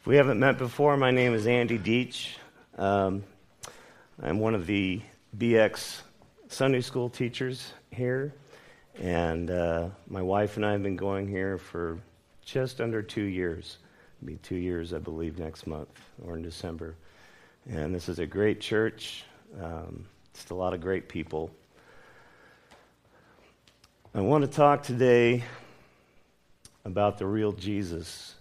If we haven't met before, my name is Andy Deach. Um, I'm one of the BX Sunday school teachers here, and uh, my wife and I have been going here for just under two years. It'll be two years, I believe, next month or in December. And this is a great church. Um, just a lot of great people. I want to talk today about the real Jesus.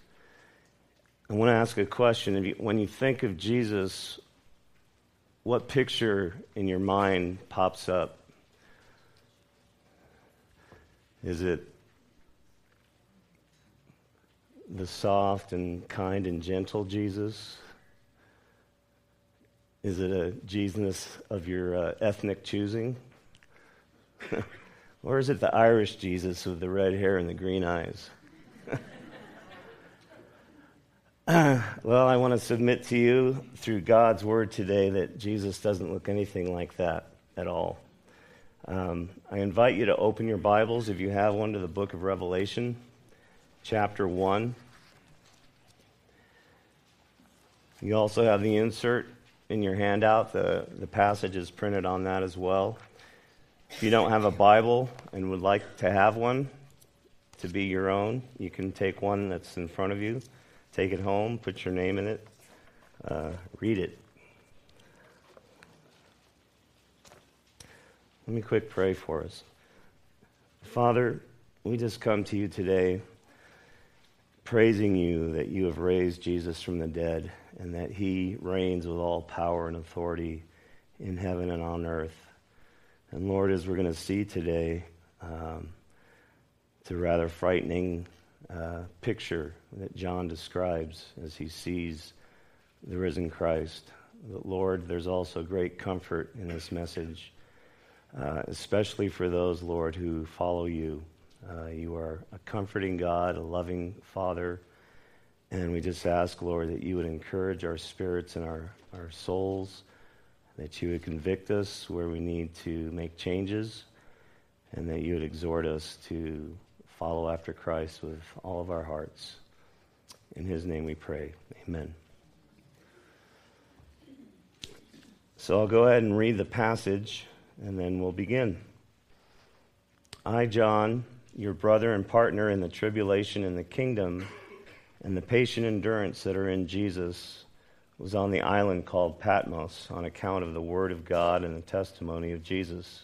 I want to ask a question. You, when you think of Jesus, what picture in your mind pops up? Is it the soft and kind and gentle Jesus? Is it a Jesus of your uh, ethnic choosing? or is it the Irish Jesus with the red hair and the green eyes? well, I want to submit to you through God's word today that Jesus doesn't look anything like that at all. Um, I invite you to open your Bibles, if you have one, to the book of Revelation, chapter 1. You also have the insert in your handout. The, the passage is printed on that as well. If you don't have a Bible and would like to have one to be your own, you can take one that's in front of you. Take it home, put your name in it, uh, read it. Let me quick pray for us. Father, we just come to you today praising you that you have raised Jesus from the dead and that he reigns with all power and authority in heaven and on earth. And Lord, as we're going to see today, um, it's a rather frightening uh, picture that John describes as he sees the risen Christ. But Lord, there's also great comfort in this message, uh, especially for those, Lord, who follow you. Uh, you are a comforting God, a loving Father. And we just ask, Lord, that you would encourage our spirits and our, our souls, that you would convict us where we need to make changes, and that you would exhort us to follow after Christ with all of our hearts. In his name we pray. Amen. So I'll go ahead and read the passage and then we'll begin. I, John, your brother and partner in the tribulation and the kingdom and the patient endurance that are in Jesus, was on the island called Patmos on account of the word of God and the testimony of Jesus.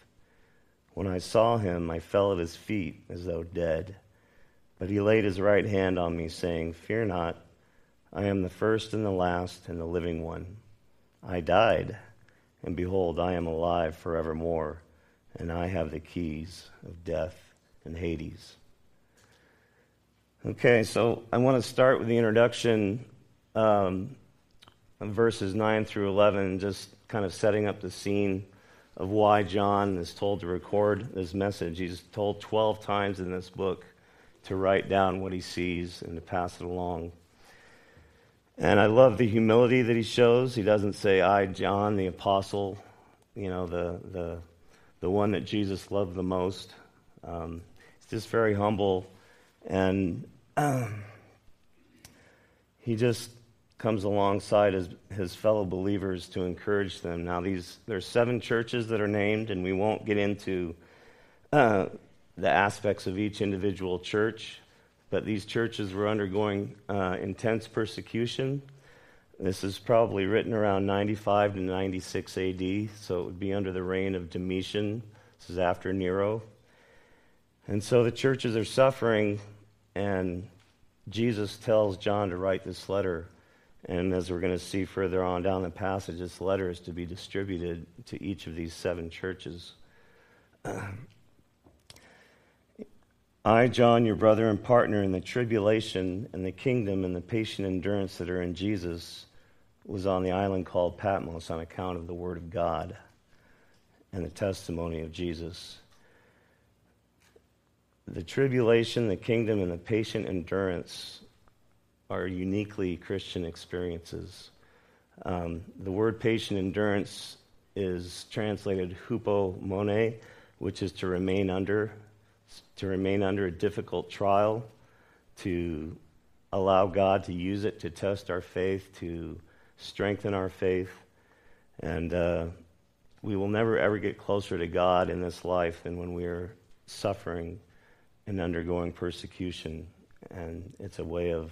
When I saw him, I fell at his feet as though dead. But he laid his right hand on me, saying, Fear not, I am the first and the last and the living one. I died, and behold, I am alive forevermore, and I have the keys of death and Hades. Okay, so I want to start with the introduction um, verses 9 through 11, just kind of setting up the scene of why John is told to record this message. He's told 12 times in this book to write down what he sees and to pass it along. And I love the humility that he shows. He doesn't say, I, John, the apostle, you know, the, the, the one that Jesus loved the most. Um, he's just very humble. And um, he just comes alongside his, his fellow believers to encourage them. Now, these there's seven churches that are named, and we won't get into uh, the aspects of each individual church, but these churches were undergoing uh, intense persecution. This is probably written around 95 to 96 AD, so it would be under the reign of Domitian. This is after Nero. And so the churches are suffering, and Jesus tells John to write this letter. And as we're going to see further on down the passage, this letter is to be distributed to each of these seven churches. I, John, your brother and partner in the tribulation and the kingdom and the patient endurance that are in Jesus, was on the island called Patmos on account of the Word of God and the testimony of Jesus. The tribulation, the kingdom, and the patient endurance are uniquely Christian experiences. Um, the word patient endurance is translated "hupo hupomone, which is to remain under, to remain under a difficult trial, to allow God to use it to test our faith, to strengthen our faith, and uh, we will never ever get closer to God in this life than when we are suffering and undergoing persecution. And it's a way of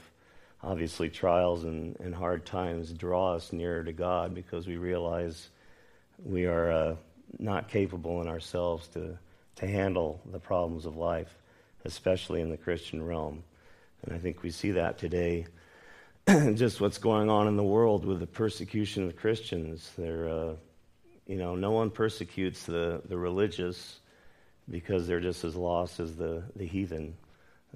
obviously trials and, and hard times draw us nearer to God because we realize we are uh, not capable in ourselves to, to handle the problems of life, especially in the Christian realm. And I think we see that today just what's going on in the world with the persecution of Christians. They're, uh, you know, no one persecutes the, the religious because they're just as lost as the, the heathen.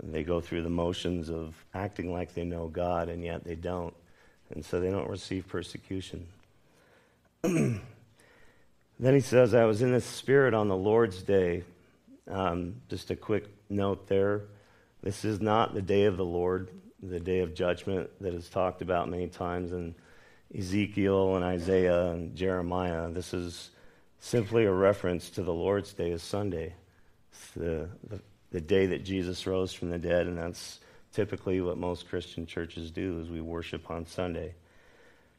They go through the motions of acting like they know God, and yet they don't. And so they don't receive persecution. then he says, I was in the Spirit on the Lord's day. Um, just a quick note there. This is not the day of the Lord the day of judgment that is talked about many times in Ezekiel and Isaiah and Jeremiah. This is simply a reference to the Lord's Day as Sunday. It's the, the, the day that Jesus rose from the dead, and that's typically what most Christian churches do is we worship on Sunday.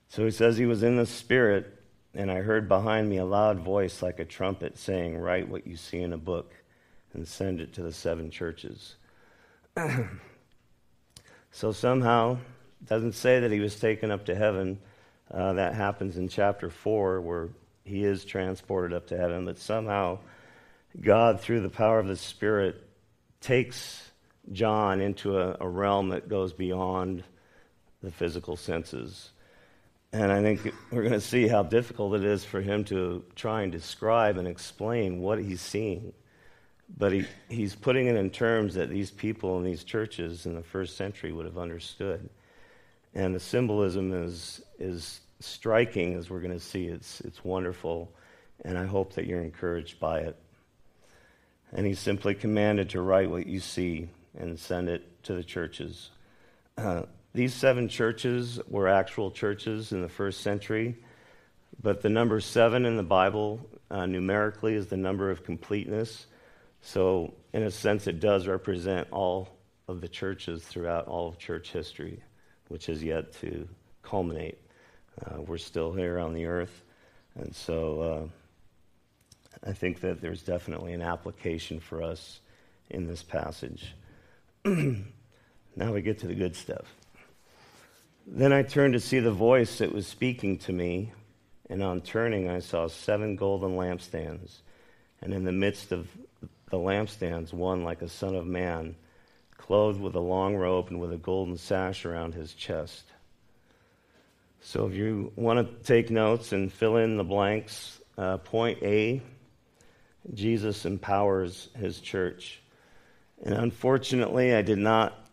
So he says he was in the Spirit, and I heard behind me a loud voice like a trumpet saying, Write what you see in a book and send it to the seven churches. So somehow, doesn't say that he was taken up to heaven. Uh, that happens in chapter 4, where he is transported up to heaven. But somehow, God, through the power of the Spirit, takes John into a, a realm that goes beyond the physical senses. And I think we're going to see how difficult it is for him to try and describe and explain what he's seeing. But he, he's putting it in terms that these people in these churches in the first century would have understood. And the symbolism is, is striking, as we're going to see. It's, it's wonderful, and I hope that you're encouraged by it. And he's simply commanded to write what you see and send it to the churches. Uh, these seven churches were actual churches in the first century, but the number seven in the Bible uh, numerically is the number of completeness. So, in a sense, it does represent all of the churches throughout all of church history, which is yet to culminate. Uh, we're still here on the earth. And so uh, I think that there's definitely an application for us in this passage. now we get to the good stuff. Then I turned to see the voice that was speaking to me, and on turning, I saw seven golden lampstands. And in the midst of the lampstands one like a son of man, clothed with a long robe and with a golden sash around his chest. So if you want to take notes and fill in the blanks, uh, point A Jesus empowers his church. And unfortunately, I did not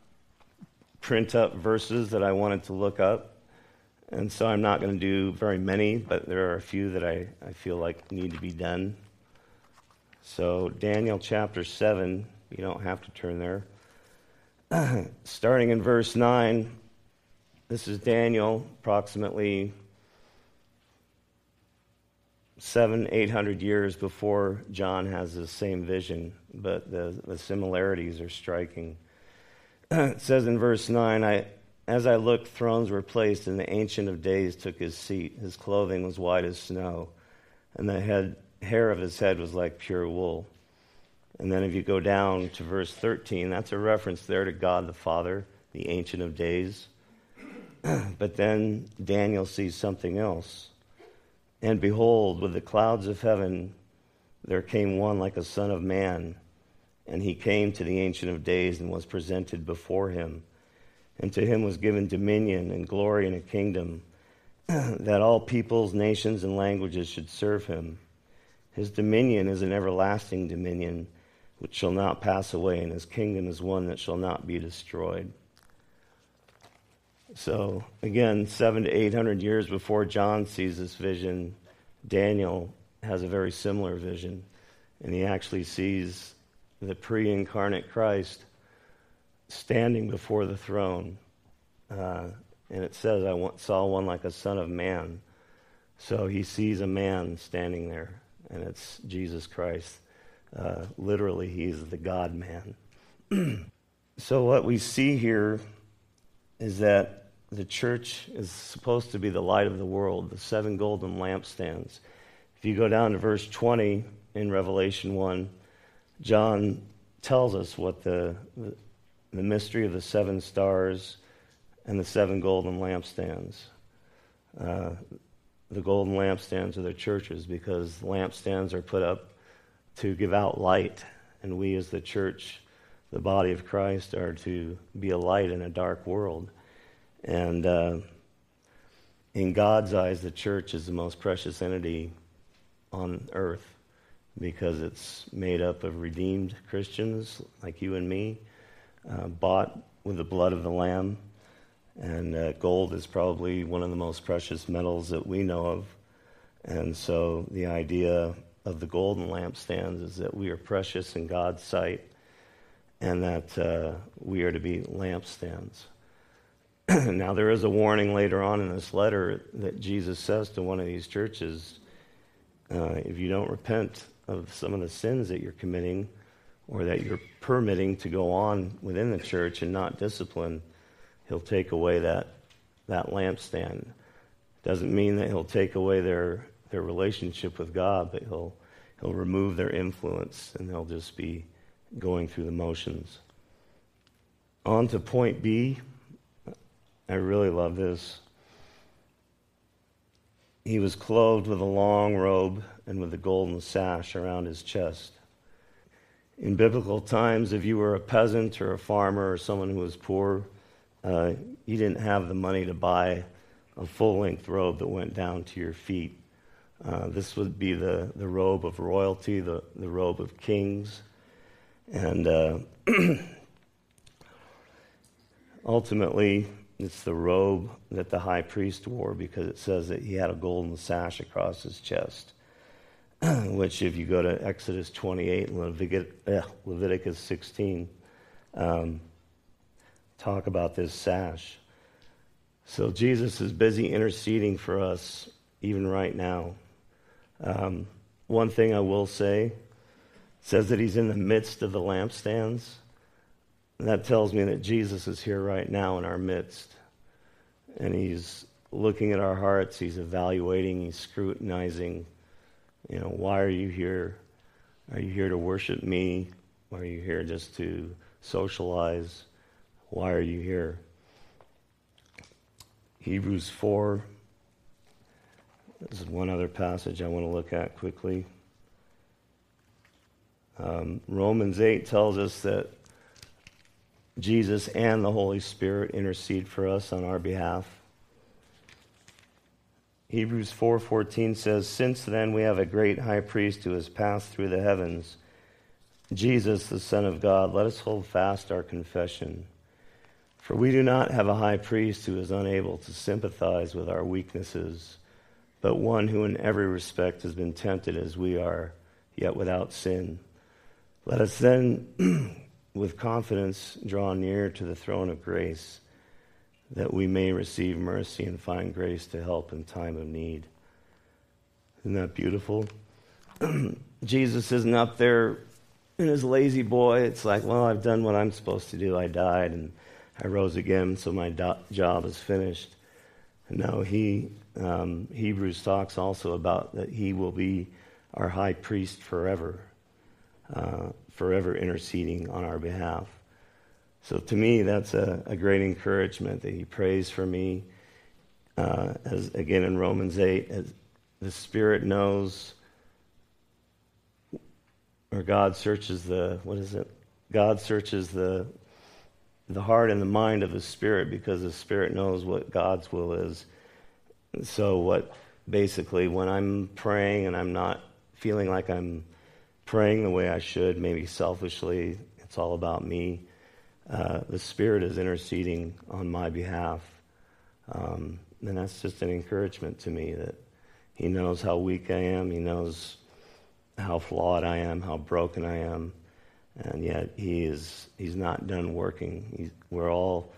print up verses that I wanted to look up. And so I'm not going to do very many, but there are a few that I, I feel like need to be done. So, Daniel chapter 7, you don't have to turn there. Starting in verse 9, this is Daniel, approximately seven, eight hundred years before John has the same vision, but the, the similarities are striking. it says in verse 9, I, As I looked, thrones were placed, and the Ancient of Days took his seat. His clothing was white as snow, and the head hair of his head was like pure wool. And then if you go down to verse 13, that's a reference there to God the Father, the Ancient of Days. but then Daniel sees something else. And behold, with the clouds of heaven, there came one like a son of man. And he came to the Ancient of Days and was presented before him. And to him was given dominion and glory and a kingdom, that all peoples, nations, and languages should serve him. His dominion is an everlasting dominion which shall not pass away, and his kingdom is one that shall not be destroyed. So, again, seven to eight hundred years before John sees this vision, Daniel has a very similar vision. And he actually sees the pre incarnate Christ standing before the throne. Uh, and it says, I saw one like a son of man. So he sees a man standing there, and it's Jesus Christ. Uh, literally, he's the God man. so, what we see here is that the church is supposed to be the light of the world, the seven golden lampstands. If you go down to verse 20 in Revelation 1, John tells us what the, the, mystery of the seven stars and the seven golden lampstands. Uh, the golden lampstands are the churches because lampstands are put up to give out light, and we as the church, the body of Christ, are to be a light in a dark world. And uh, in God's eyes, the church is the most precious entity on earth because it's made up of redeemed Christians like you and me, uh, bought with the blood of the Lamb. And uh, gold is probably one of the most precious metals that we know of. And so the idea of the golden lampstands is that we are precious in God's sight and that uh, we are to be lampstands. now, there is a warning later on in this letter that Jesus says to one of these churches uh, if you don't repent of some of the sins that you're committing or that you're permitting to go on within the church and not discipline, he'll take away that, that lampstand. Doesn't mean that he'll take away their, their relationship with God, but he'll, he'll remove their influence and they'll just be going through the motions. On to point B I really love this. He was clothed with a long robe and with a golden sash around his chest. In biblical times, if you were a peasant or a farmer or someone who was poor, uh, you didn't have the money to buy a full length robe that went down to your feet. Uh, this would be the, the robe of royalty, the, the robe of kings. And uh, ultimately, it's the robe that the high priest wore because it says that he had a golden sash across his chest. Which, if you go to Exodus 28 and Leviticus, uh, Leviticus 16, um, talk about this sash. So, Jesus is busy interceding for us even right now. Um, one thing I will say says that he's in the midst of the lampstands. And that tells me that Jesus is here right now in our midst. And he's looking at our hearts, he's evaluating, he's scrutinizing. You know, why are you here? Are you here to worship me? Are you here just to socialize? Why are you here? Hebrews 4. This is one other passage I want to look at quickly. Um, Romans 8 tells us that Jesus and the Holy Spirit intercede for us on our behalf. Hebrews 4:14 says, "Since then we have a great high priest who has passed through the heavens, Jesus the Son of God. Let us hold fast our confession. For we do not have a high priest who is unable to sympathize with our weaknesses, but one who in every respect has been tempted as we are, yet without sin. Let us then with confidence draw near to the throne of grace that we may receive mercy and find grace to help in time of need. Isn't that beautiful? Jesus isn't up there in his La-Z-Boy. It's like, well, I've done what I'm supposed to do. I died and I rose again, so my do- job is finished. No, he um, Hebrews talks also about that he will be our high priest forever. Uh, forever interceding on our behalf. So to me, that's a, a great encouragement that he prays for me. Uh, as again in Romans 8, as the Spirit knows, or God searches the, what is it? God searches the, the heart and the mind of the Spirit because the Spirit knows what God's will is. So, what basically, when I'm praying and I'm not feeling like I'm praying the way I should, maybe selfishly, it's all about me, uh, the Spirit is interceding on my behalf. Um, and that's just an encouragement to me that He knows how weak I am, He knows how flawed I am, how broken I am, and yet He is He's not done working. He's, we're all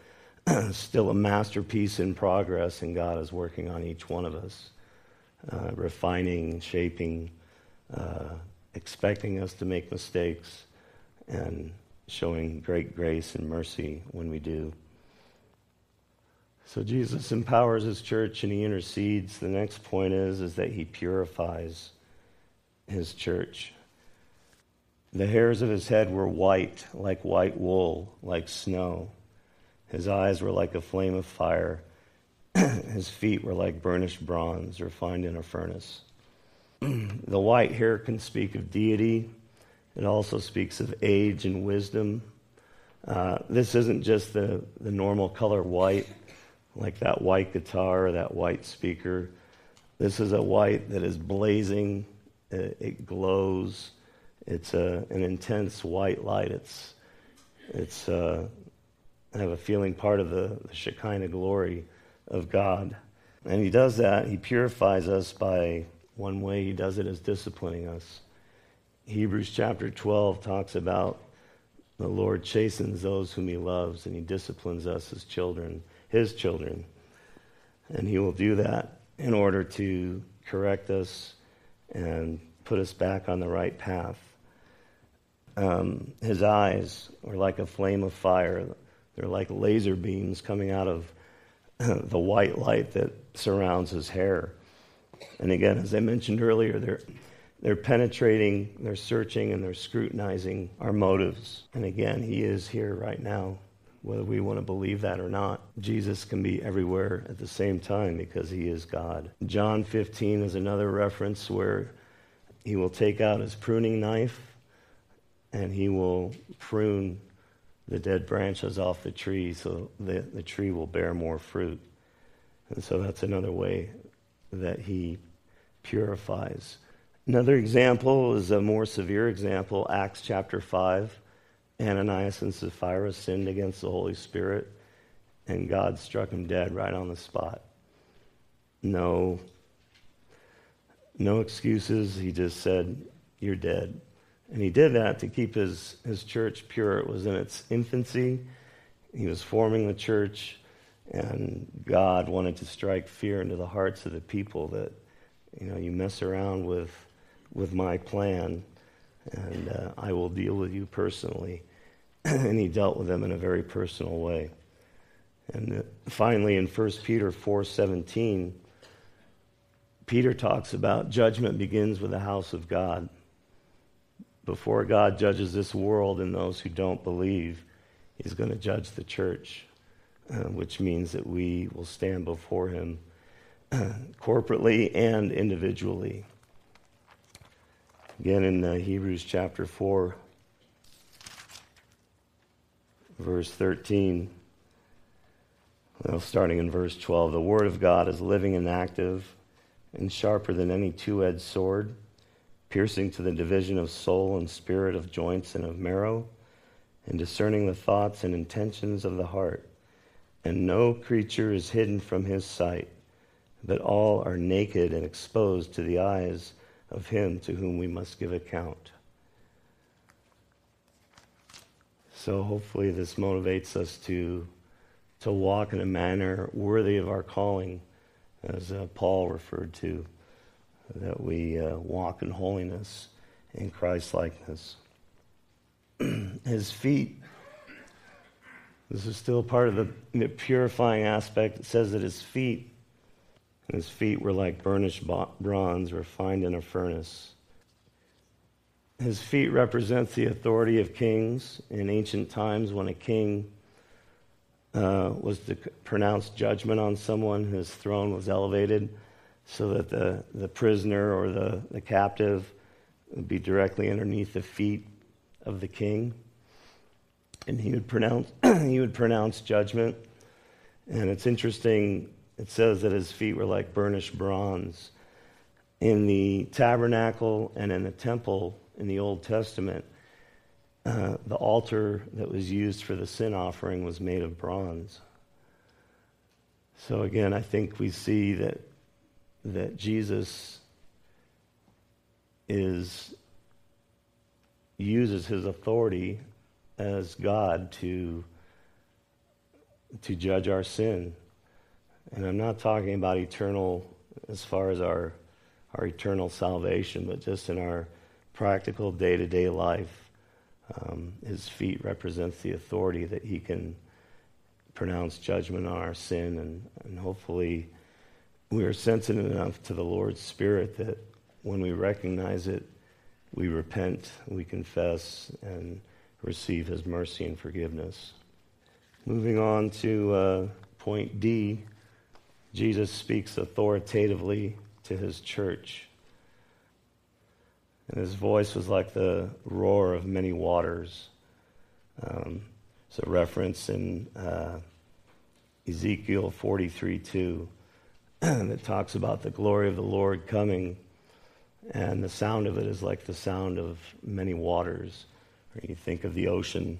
still a masterpiece in progress, and God is working on each one of us, uh, refining, shaping, uh, expecting us to make mistakes, and showing great grace and mercy when we do. So Jesus empowers his church and he intercedes. The next point is, is that he purifies his church. The hairs of his head were white, like white wool, like snow. His eyes were like a flame of fire. his feet were like burnished bronze refined in a furnace. the white hair can speak of deity. It also speaks of age and wisdom. Uh, this isn't just the, the normal color white, like that white guitar or that white speaker. This is a white that is blazing, it, it glows. It's a, an intense white light. It's, it's uh, I have a feeling part of the, the Shekinah glory of God. And He does that. He purifies us by one way He does it is disciplining us. Hebrews chapter 12 talks about the Lord chastens those whom He loves, and He disciplines us as children, His children. And He will do that in order to correct us and put us back on the right path. Um, his eyes are like a flame of fire. They're like laser beams coming out of the white light that surrounds his hair. And again, as I mentioned earlier, they're, they're penetrating, they're searching, and they're scrutinizing our motives. And again, he is here right now, whether we want to believe that or not. Jesus can be everywhere at the same time because he is God. John 15 is another reference where he will take out his pruning knife and he will prune the dead branches off the tree so the, the tree will bear more fruit. And so that's another way that he purifies. Another example is a more severe example, Acts chapter 5. Ananias and Sapphira sinned against the Holy Spirit, and God struck him dead right on the spot. No, no excuses. He just said, You're dead. And he did that to keep his, his church pure. It was in its infancy. He was forming the church, and God wanted to strike fear into the hearts of the people that, you know, you mess around with, with my plan, and uh, I will deal with you personally. and he dealt with them in a very personal way. And uh, finally, in 1 Peter 4:17, Peter talks about judgment begins with the house of God before God judges this world and those who don't believe, he's going to judge the church, uh, which means that we will stand before him uh, corporately and individually. Again, in uh, Hebrews chapter 4, verse 13, well, starting in verse 12, the word of God is living and active and sharper than any two edged sword piercing to the division of soul and spirit, of joints and of marrow, and discerning the thoughts and intentions of the heart. And no creature is hidden from his sight, but all are naked and exposed to the eyes of him to whom we must give account. So hopefully this motivates us to, to walk in a manner worthy of our calling, as uh, Paul referred to that we uh, walk in holiness in Christ likeness. his feet, this is still part of the, the purifying aspect. It says that his feet, his feet were like burnished bronze refined in a furnace. His feet represents the authority of kings. In ancient times, when a king uh, was to pronounce judgment on someone, his throne was elevated so that the, the prisoner or the, the captive would be directly underneath the feet of the king. And he would pronounce, he would pronounce judgment. And it's interesting, it says that his feet were like burnished bronze. In the tabernacle and in the temple in the Old Testament, uh, the altar that was used for the sin offering was made of bronze. So again, I think we see that that Jesus is uses his authority as God to to judge our sin. And I'm not talking about eternal as far as our our eternal salvation, but just in our practical day-to-day life. Um, his feet represents the authority that he can pronounce judgment on our sin and, and hopefully we are sensitive enough to the Lord's Spirit that when we recognize it, we repent, we confess, and receive His mercy and forgiveness. Moving on to uh, point D, Jesus speaks authoritatively to His church. And his voice was like the roar of many waters. Um, it's a reference in uh, Ezekiel 43 2 that talks about the glory of the Lord coming, and the sound of it is like the sound of many waters. Or you think of the ocean,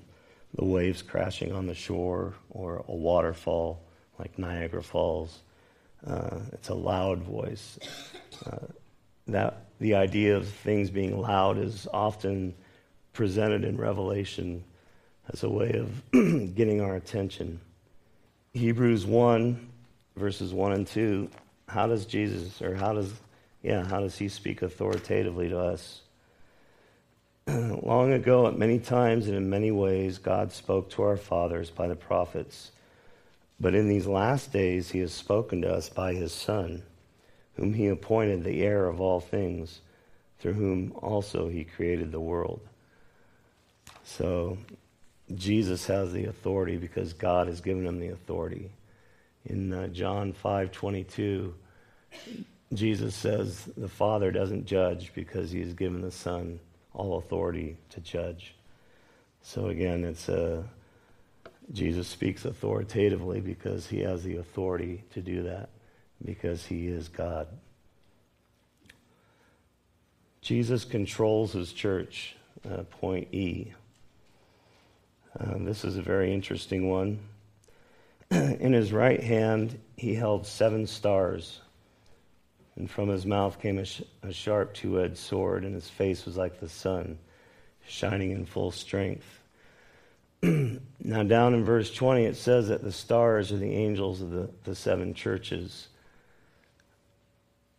the waves crashing on the shore, or a waterfall like Niagara Falls. Uh, it's a loud voice. Uh, that the idea of things being loud is often presented in Revelation as a way of getting our attention. Hebrews 1 verses 1 and 2, how does Jesus, or how does, yeah, how does he speak authoritatively to us? Long ago, at many times and in many ways, God spoke to our fathers by the prophets. But in these last days, he has spoken to us by his Son, whom he appointed the heir of all things, through whom also he created the world. So, Jesus has the authority because God has given him the authority. In uh, John 5:22, Jesus says the Father doesn't judge because he has given the Son all authority to judge. So again, it's uh, Jesus speaks authoritatively because he has the authority to do that because he is God. Jesus controls his church. Uh, point E. Um, this is a very interesting one. in his right hand he held seven stars, and from his mouth came a, sh- a sharp two edged sword, and his face was like the sun, shining in full strength. now, down in verse 20, it says that the stars are the angels of the, the seven churches.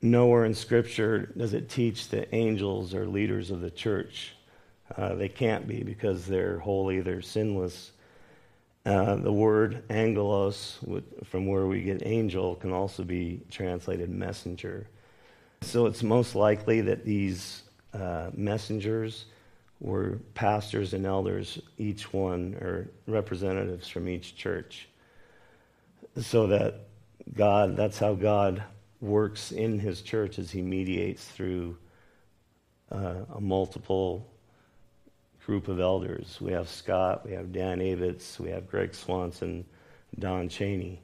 Nowhere in Scripture does it teach that angels are leaders of the church. Uh, they can't be because they're holy, they're sinless. Uh, the word angelos, from where we get angel, can also be translated messenger. So it's most likely that these uh, messengers were pastors and elders, each one, or representatives from each church. So that God, that's how God works in his church as he mediates through uh, a multiple group of elders. We have Scott, we have Dan Avitz, we have Greg Swanson, Don Cheney.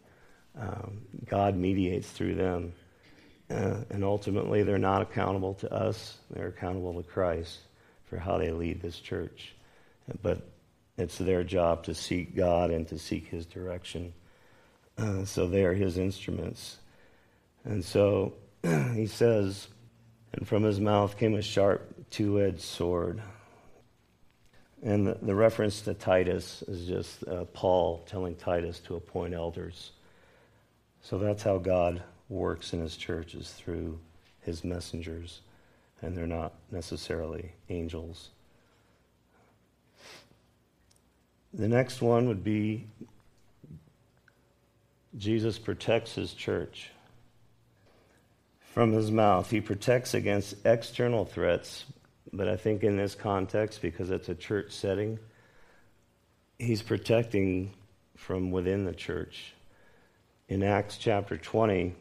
Um, God mediates through them. Uh, and ultimately, they're not accountable to us, they're accountable to Christ for how they lead this church. But it's their job to seek God and to seek His direction. Uh, so they are His instruments. And so he says, and from his mouth came a sharp two edged sword. And the, reference to Titus is just uh, Paul telling Titus to appoint elders. So that's how God works in his churches through his messengers, and they're not necessarily angels. The next one would be Jesus protects his church. From his mouth, he protects against external threats but I think in this context, because it's a church setting, he's protecting from within the church. In Acts chapter 20,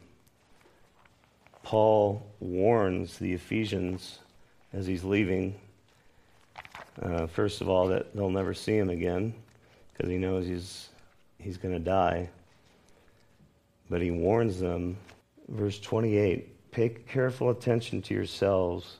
Paul warns the Ephesians as he's leaving, uh, first of all, that they'll never see him again because he knows he's, he's going to die. But he warns them, verse 28 pay careful attention to yourselves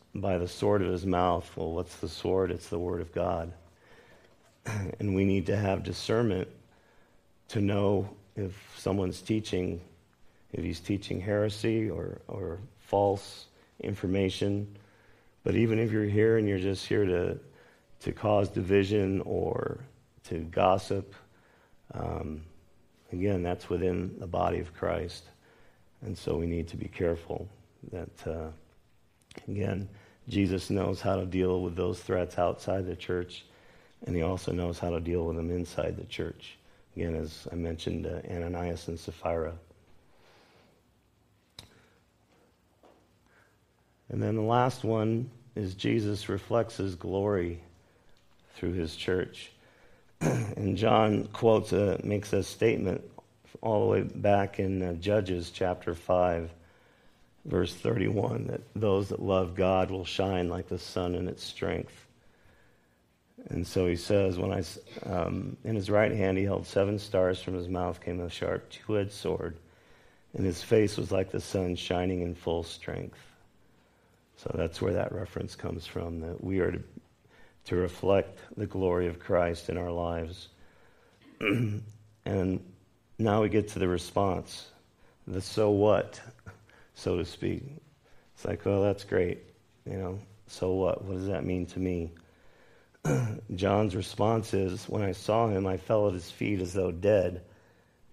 by the sword of his mouth. Well, what's the sword? It's the word of God. And we need to have discernment to know if someone's teaching if he's teaching heresy or, or false information. But even if you're here and you're just here to, to cause division or to gossip, um, again, that's within the body of Christ. And so we need to be careful that, uh, again, Jesus knows how to deal with those threats outside the church, and he also knows how to deal with them inside the church. Again, as I mentioned, uh, Ananias and Sapphira. And then the last one is Jesus reflects his glory through his church. and John quotes, a, makes a statement all the way back in uh, Judges chapter 5, verse 31, that those that love God will shine like the sun in its strength. And so he says, when I, um, in his right hand he held seven stars, from his mouth came a sharp two-edged sword, and his face was like the sun shining in full strength. So that's where that reference comes from, that we are to, to reflect the glory of Christ in our lives. and now we get to the response, the so what, so to speak. It's like, well, that's great. You know, so what? What does that mean to me? John's response is, When I saw him, I fell at his feet as though dead,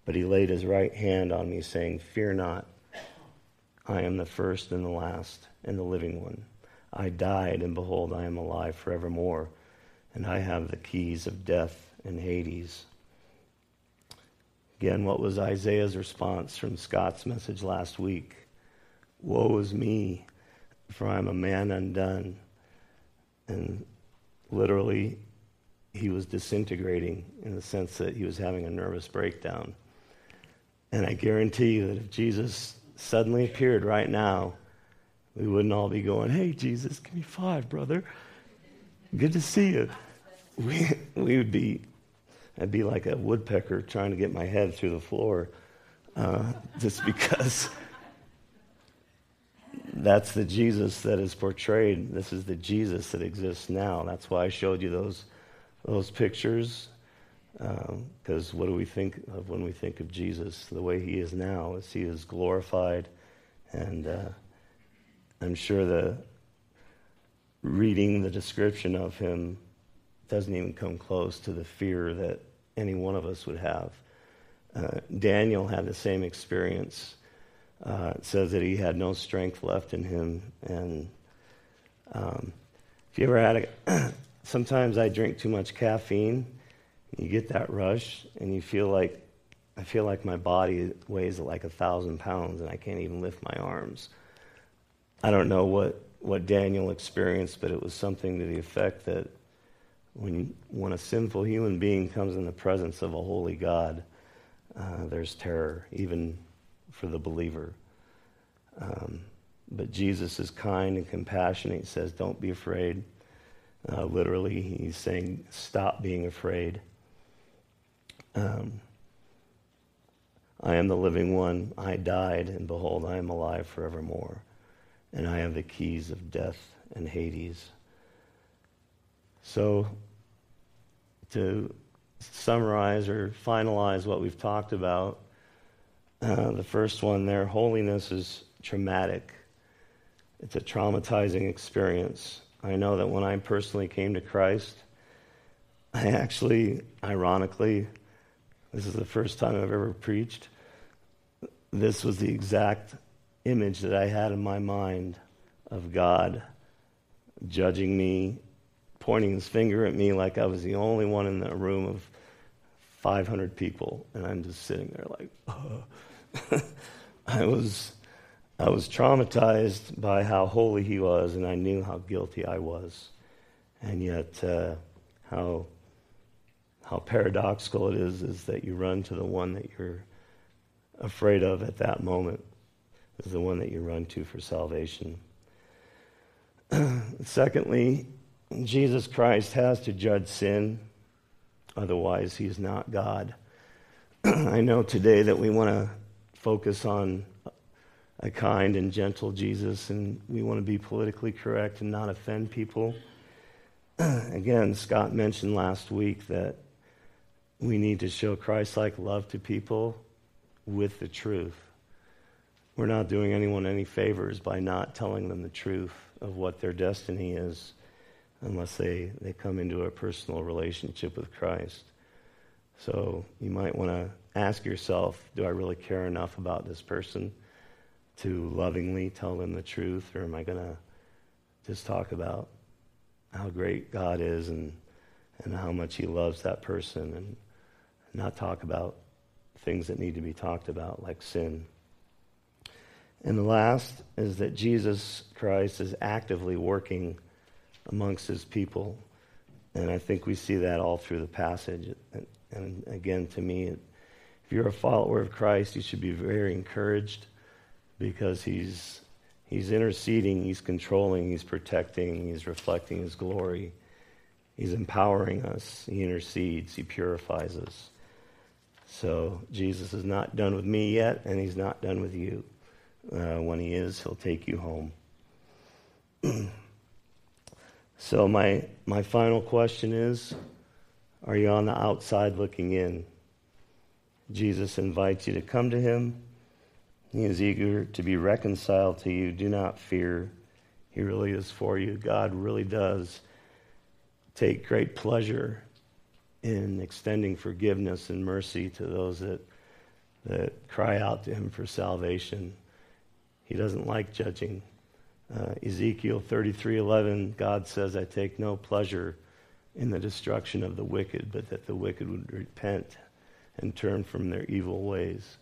but he laid his right hand on me, saying, Fear not. I am the first and the last and the living one. I died, and behold, I am alive forevermore, and I have the keys of death and Hades. Again, what was Isaiah's response from Scott's message last week? Woe is me, for I am a man undone. And literally, he was disintegrating in the sense that he was having a nervous breakdown. And I guarantee you that if Jesus suddenly appeared right now, we wouldn't all be going, Hey, Jesus, give me five, brother. Good to see you. We, we would be, I'd be like a woodpecker trying to get my head through the floor uh, just because that's the Jesus that is portrayed. This is the Jesus that exists now. That's why I showed you those, those pictures because um, what do we think of when we think of Jesus? The way he is now is he is glorified, and uh, I'm sure the reading the description of him doesn't even come close to the fear that any one of us would have. Uh, Daniel had the same experience. Uh, says that he had no strength left in him, and um, if you ever had a, sometimes I drink too much caffeine you get that rush, and you feel like I feel like my body weighs like a thousand pounds, and I can't even lift my arms. I don't know what what Daniel experienced, but it was something to the effect that when when a sinful human being comes in the presence of a holy God, uh, there's terror, even for the believer. Um, but Jesus is kind and compassionate. He says, "Don't be afraid." Uh, literally, he's saying, "Stop being afraid." Um, I am the living one. I died, and behold, I am alive forevermore. And I have the keys of death and Hades. So, to summarize or finalize what we've talked about, uh, the first one there holiness is traumatic, it's a traumatizing experience. I know that when I personally came to Christ, I actually, ironically, this is the first time I've ever preached. This was the exact image that I had in my mind of God judging me, pointing his finger at me like I was the only one in the room of 500 people. And I'm just sitting there like, oh. I was. I was traumatized by how holy he was, and I knew how guilty I was. And yet, uh, how how paradoxical it is is that you run to the one that you're afraid of at that moment is the one that you run to for salvation. Secondly, Jesus Christ has to judge sin, otherwise, he's not God. I know today that we want to focus on a kind and gentle Jesus, and we want to be politically correct and not offend people. Again, Scott mentioned last week that we need to show Christ like love to people with the truth. We're not doing anyone any favors by not telling them the truth of what their destiny is unless they, they come into a personal relationship with Christ. So you might want to ask yourself do I really care enough about this person to lovingly tell them the truth, or am I going to just talk about how great God is and, and how much He loves that person and not talk about things that need to be talked about, like sin. And the last is that Jesus Christ is actively working amongst his people. And I think we see that all through the passage. And, and again, to me, if you're a follower of Christ, you should be very encouraged because he's, he's interceding, he's controlling, he's protecting, he's reflecting his glory. He's empowering us, he intercedes, he purifies us. So Jesus is not done with me yet, and he's not done with you. Uh, when he is, he'll take you home. so my my final question is: Are you on the outside looking in? Jesus invites you to come to him. He is eager to be reconciled to you. Do not fear. He really is for you. God really does take great pleasure in extending forgiveness and mercy to those that, that cry out to him for salvation. He doesn't like judging. Uh, Ezekiel 33:11, God says, "I take no pleasure in the destruction of the wicked, but that the wicked would repent and turn from their evil ways."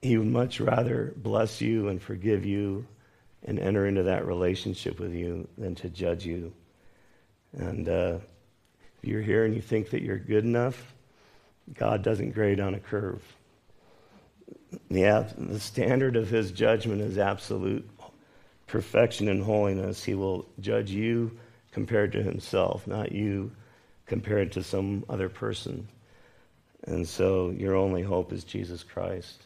He would much rather bless you and forgive you and enter into that relationship with you than to judge you. And uh, if you're here and you think that you're good enough, God doesn't grade on a curve. Yeah, the standard of his judgment is absolute perfection and holiness. He will judge you compared to himself, not you compared to some other person. And so your only hope is Jesus Christ.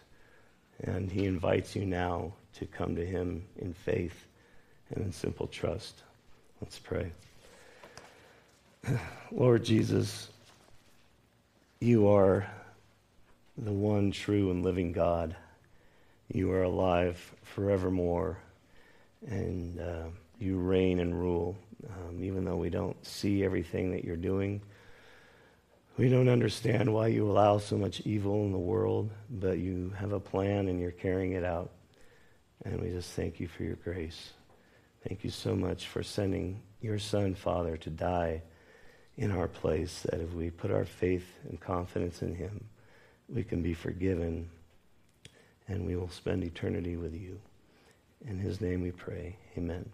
And he invites you now to come to him in faith and in simple trust. Let's pray. Lord Jesus, you are the one true and living God. You are alive forevermore, and uh, you reign and rule. Um, even though we don't see everything that you're doing, we don't understand why you allow so much evil in the world, but you have a plan and you're carrying it out. And we just thank you for your grace. Thank you so much for sending your son, Father, to die in our place, that if we put our faith and confidence in Him, we can be forgiven and we will spend eternity with you. In His name we pray. Amen.